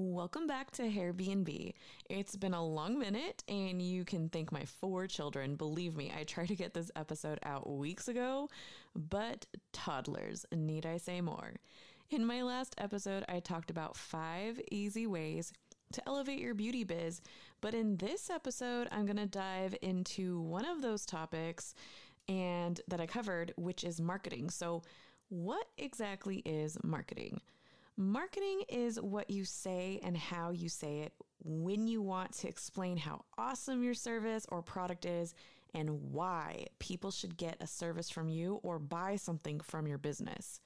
Welcome back to Hairbnb. It's been a long minute, and you can thank my four children. Believe me, I tried to get this episode out weeks ago, but toddlers, need I say more? In my last episode, I talked about five easy ways to elevate your beauty biz, but in this episode, I'm going to dive into one of those topics and that I covered, which is marketing. So, what exactly is marketing? Marketing is what you say and how you say it when you want to explain how awesome your service or product is and why people should get a service from you or buy something from your business.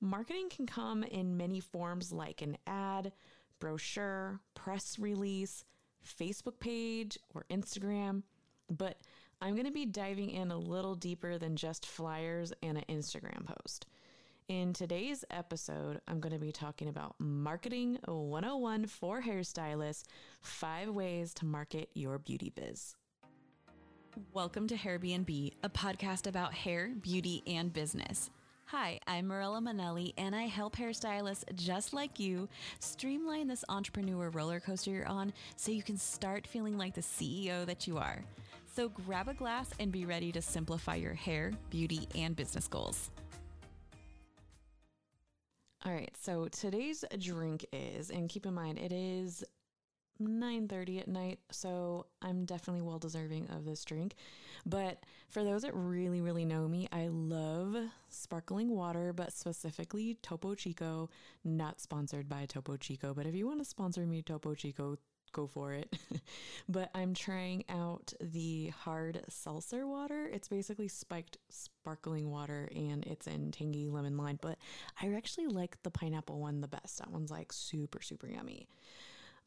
Marketing can come in many forms like an ad, brochure, press release, Facebook page, or Instagram, but I'm going to be diving in a little deeper than just flyers and an Instagram post. In today's episode, I'm going to be talking about Marketing 101 for hairstylists five ways to market your beauty biz. Welcome to Hairbnb, a podcast about hair, beauty, and business. Hi, I'm Marilla Manelli, and I help hairstylists just like you streamline this entrepreneur roller coaster you're on so you can start feeling like the CEO that you are. So grab a glass and be ready to simplify your hair, beauty, and business goals. All right, so today's drink is, and keep in mind it is 9:30 at night, so I'm definitely well deserving of this drink. But for those that really really know me, I love sparkling water, but specifically Topo Chico, not sponsored by Topo Chico, but if you want to sponsor me Topo Chico, go for it. but I'm trying out the hard seltzer water. It's basically spiked sparkling water and it's in tangy lemon lime, but I actually like the pineapple one the best. That one's like super, super yummy.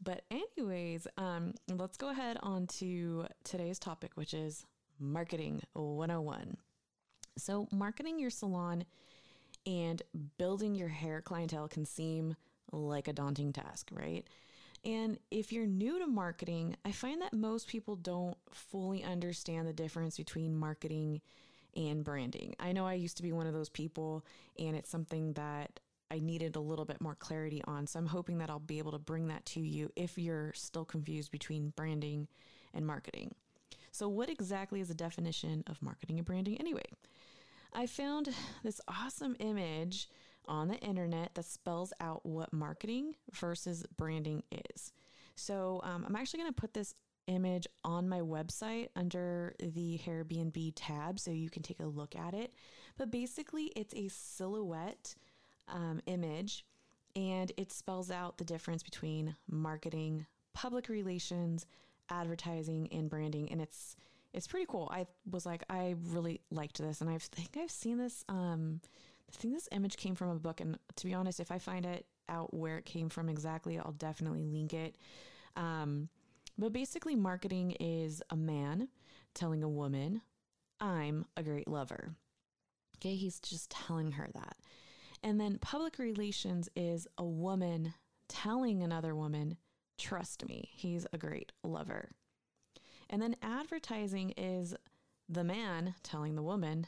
But, anyways, um, let's go ahead on to today's topic, which is marketing 101. So, marketing your salon and building your hair clientele can seem like a daunting task, right? And if you're new to marketing, I find that most people don't fully understand the difference between marketing and branding. I know I used to be one of those people, and it's something that I needed a little bit more clarity on. So I'm hoping that I'll be able to bring that to you if you're still confused between branding and marketing. So, what exactly is the definition of marketing and branding anyway? I found this awesome image on the internet that spells out what marketing versus branding is. So um, I'm actually going to put this image on my website under the Hairbnb tab so you can take a look at it. But basically, it's a silhouette um, image and it spells out the difference between marketing, public relations, advertising, and branding. And it's it's pretty cool. I was like, I really liked this, and I think I've seen this um, I think this image came from a book, and to be honest, if I find it out where it came from exactly, I'll definitely link it. Um, but basically, marketing is a man telling a woman, I'm a great lover. Okay, he's just telling her that. And then public relations is a woman telling another woman, trust me, he's a great lover. And then advertising is the man telling the woman,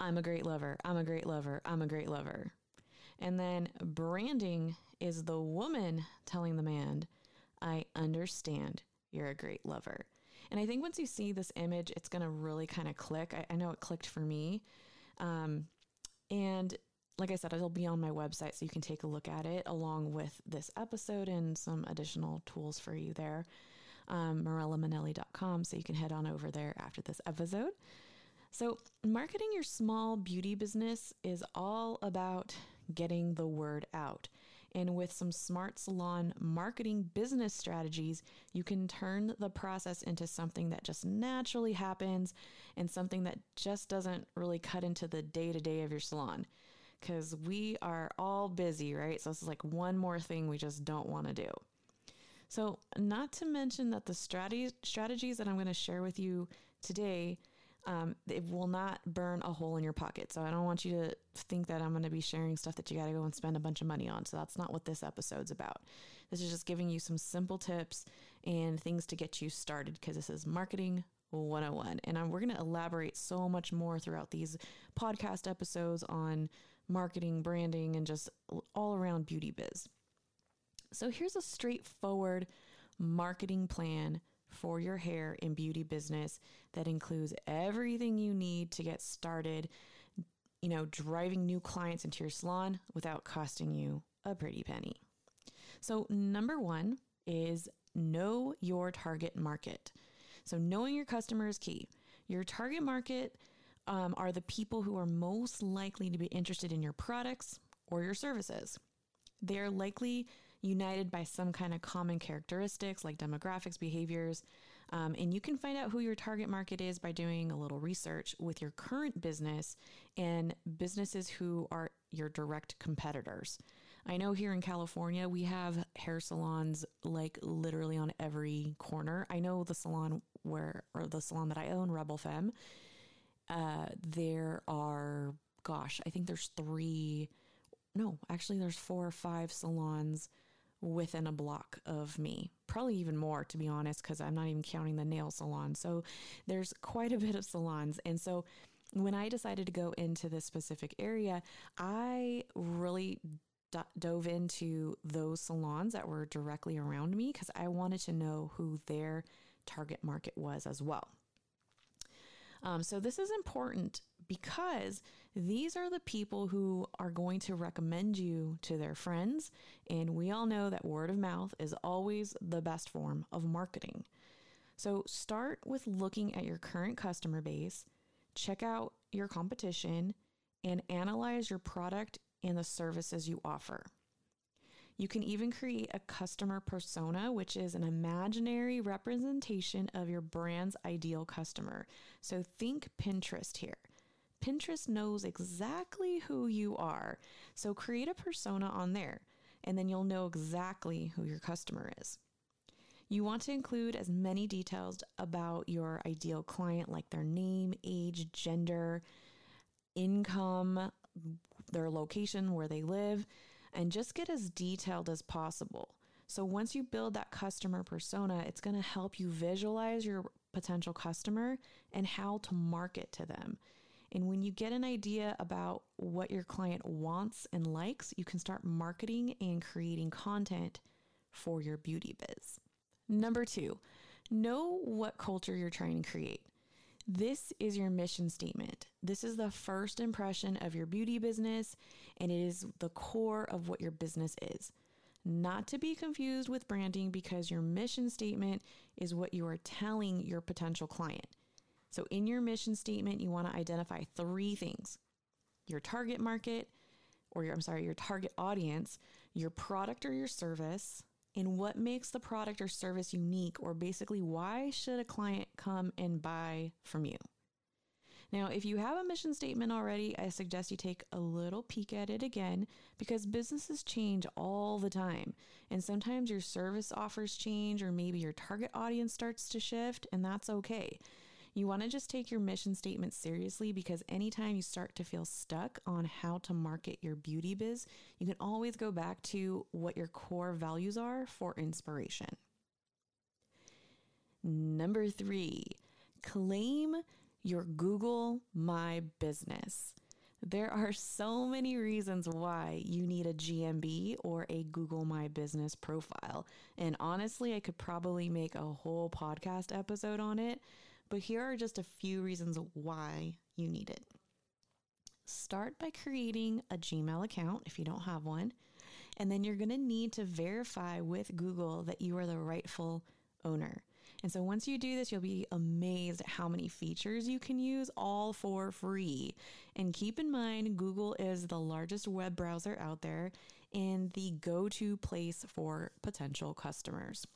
I'm a great lover. I'm a great lover. I'm a great lover. And then branding is the woman telling the man, I understand you're a great lover. And I think once you see this image, it's going to really kind of click. I, I, know it clicked for me. Um, and like I said, it'll be on my website so you can take a look at it along with this episode and some additional tools for you there. Um, MarillaManelli.com. So you can head on over there after this episode. So, marketing your small beauty business is all about getting the word out. And with some smart salon marketing business strategies, you can turn the process into something that just naturally happens and something that just doesn't really cut into the day to day of your salon. Because we are all busy, right? So, this is like one more thing we just don't want to do. So, not to mention that the strategies that I'm going to share with you today um, it will not burn a hole in your pocket. So I don't want you to think that I'm going to be sharing stuff that you got to go and spend a bunch of money on. So that's not what this episode's about. This is just giving you some simple tips and things to get you started because this is marketing 101. And I'm, we're going to elaborate so much more throughout these podcast episodes on marketing, branding, and just all around beauty biz. So here's a straightforward marketing plan for your hair and beauty business that includes everything you need to get started, you know, driving new clients into your salon without costing you a pretty penny. So, number one is know your target market. So, knowing your customer is key. Your target market um, are the people who are most likely to be interested in your products or your services. They're likely united by some kind of common characteristics like demographics, behaviors. Um, and you can find out who your target market is by doing a little research with your current business and businesses who are your direct competitors. I know here in California, we have hair salons like literally on every corner. I know the salon where, or the salon that I own, Rebel Femme, uh, there are, gosh, I think there's three, no, actually, there's four or five salons within a block of me. Probably even more, to be honest, because I'm not even counting the nail salon. So there's quite a bit of salons. And so when I decided to go into this specific area, I really dove into those salons that were directly around me because I wanted to know who their target market was as well. Um, so this is important because these are the people who are going to recommend you to their friends. And we all know that word of mouth is always the best form of marketing. So start with looking at your current customer base, check out your competition, and analyze your product and the services you offer. You can even create a customer persona, which is an imaginary representation of your brand's ideal customer. So think Pinterest here. Pinterest knows exactly who you are. So create a persona on there, and then you'll know exactly who your customer is. You want to include as many details about your ideal client, like their name, age, gender, income, their location, where they live, and just get as detailed as possible. So once you build that customer persona, it's going to help you visualize your potential customer and how to market to them. And when you get an idea about what your client wants and likes, you can start marketing and creating content for your beauty biz. Number two, know what culture you're trying to create. This is your mission statement. This is the first impression of your beauty business, and it is the core of what your business is. Not to be confused with branding because your mission statement is what you are telling your potential client. So, in your mission statement, you want to identify three things your target market, or your, I'm sorry, your target audience, your product or your service, and what makes the product or service unique, or basically, why should a client come and buy from you? Now, if you have a mission statement already, I suggest you take a little peek at it again because businesses change all the time. And sometimes your service offers change, or maybe your target audience starts to shift, and that's okay. You want to just take your mission statement seriously because anytime you start to feel stuck on how to market your beauty biz, you can always go back to what your core values are for inspiration. Number three, claim your Google My Business. There are so many reasons why you need a GMB or a Google My Business profile. And honestly, I could probably make a whole podcast episode on it but here are just a few reasons why you need it. Start by creating a Gmail account if you don't have one, and then you're going to need to verify with Google that you are the rightful owner. And so once you do this, you'll be amazed at how many features you can use all for free. And keep in mind, Google is the largest web browser out there and the go to place for potential customers.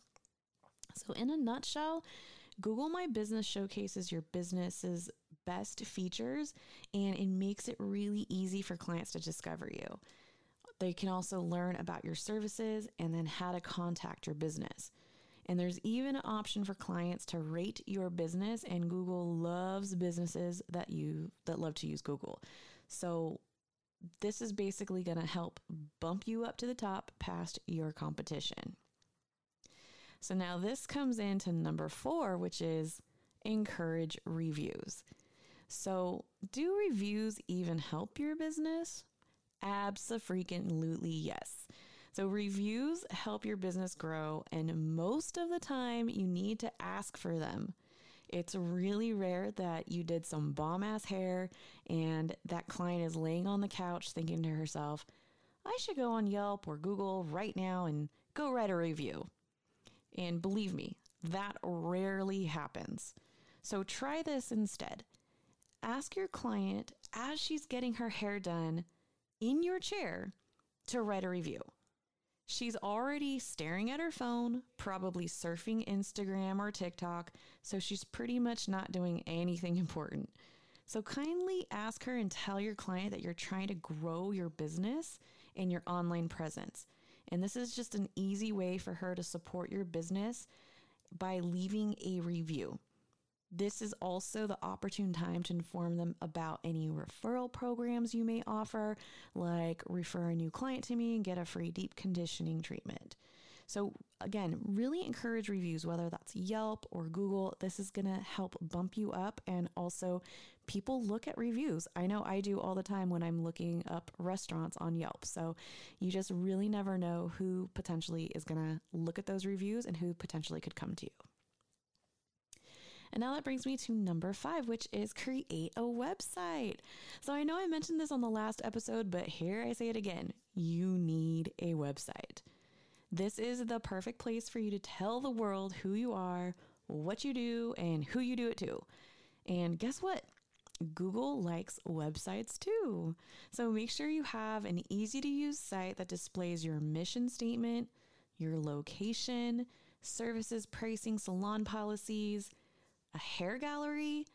So, in a nutshell, Google My Business showcases your business's best features and it makes it really easy for clients to discover you. They can also learn about your services and then how to contact your business. And there's even an option for clients to rate your business and Google loves businesses that you that love to use Google. So this is basically going to help bump you up to the top past your competition. So now this comes into number four, which is encourage reviews. So, do reviews even help your business? Absolutely, yes. So, reviews help your business grow, and most of the time, you need to ask for them. It's really rare that you did some bomb ass hair and that client is laying on the couch thinking to herself, I should go on Yelp or Google right now and go write a review. And believe me, that rarely happens. So try this instead. Ask your client as she's getting her hair done in your chair to write a review. She's already staring at her phone, probably surfing Instagram or TikTok, so she's pretty much not doing anything important. So kindly ask her and tell your client that you're trying to grow your business and your online presence. And this is just an easy way for her to support your business by leaving a review. This is also the opportune time to inform them about any referral programs you may offer, like refer a new client to me and get a free deep conditioning treatment. So, again, really encourage reviews, whether that's Yelp or Google. This is going to help bump you up. And also, people look at reviews. I know I do all the time when I'm looking up restaurants on Yelp. So, you just really never know who potentially is going to look at those reviews and who potentially could come to you. And now that brings me to number five, which is create a website. So I know I mentioned this on the last episode, but here I say it again you need a website. This is the perfect place for you to tell the world who you are, what you do, and who you do it to. And guess what? Google likes websites too. So make sure you have an easy to use site that displays your mission statement, your location, services, pricing, salon policies, a hair gallery,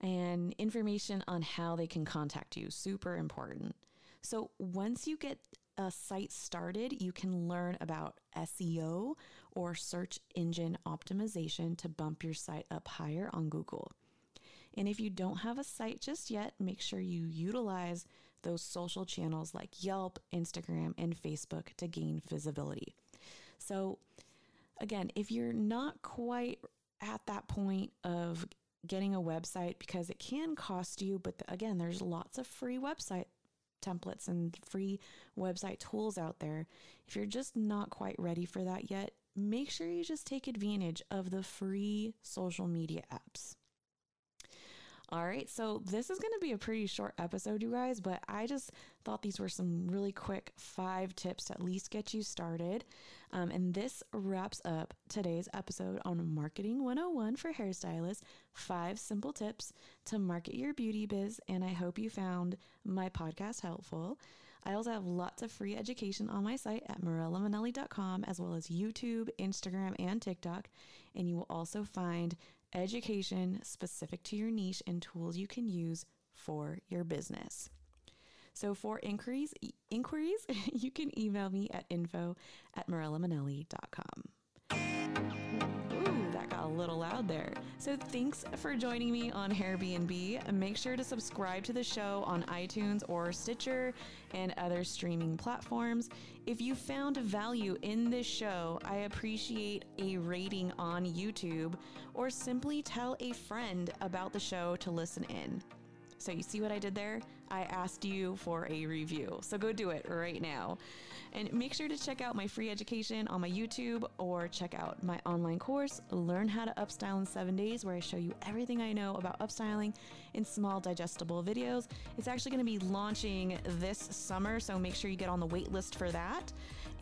and information on how they can contact you. Super important. So once you get a site started, you can learn about SEO or search engine optimization to bump your site up higher on Google. And if you don't have a site just yet, make sure you utilize those social channels like Yelp, Instagram, and Facebook to gain visibility. So, again, if you're not quite at that point of getting a website because it can cost you, but again, there's lots of free website templates and free website tools out there. If you're just not quite ready for that yet, make sure you just take advantage of the free social media apps. All right, so this is going to be a pretty short episode, you guys, but I just thought these were some really quick five tips to at least get you started. Um, and this wraps up today's episode on Marketing 101 for hairstylists five simple tips to market your beauty biz. And I hope you found my podcast helpful. I also have lots of free education on my site at morellamanelli.com, as well as YouTube, Instagram, and TikTok. And you will also find education specific to your niche and tools you can use for your business. So for inquiries, inquiries, you can email me at info at morellamanelli.com. A little loud there. So thanks for joining me on Hairbnb. Make sure to subscribe to the show on iTunes or Stitcher and other streaming platforms. If you found value in this show, I appreciate a rating on YouTube or simply tell a friend about the show to listen in. So you see what I did there? I asked you for a review. So go do it right now. And make sure to check out my free education on my YouTube or check out my online course, Learn How to Upstyle in 7 Days, where I show you everything I know about upstyling in small digestible videos. It's actually going to be launching this summer, so make sure you get on the wait list for that.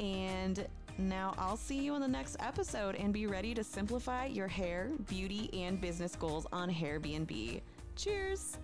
And now I'll see you in the next episode and be ready to simplify your hair, beauty, and business goals on Hairbnb. Cheers!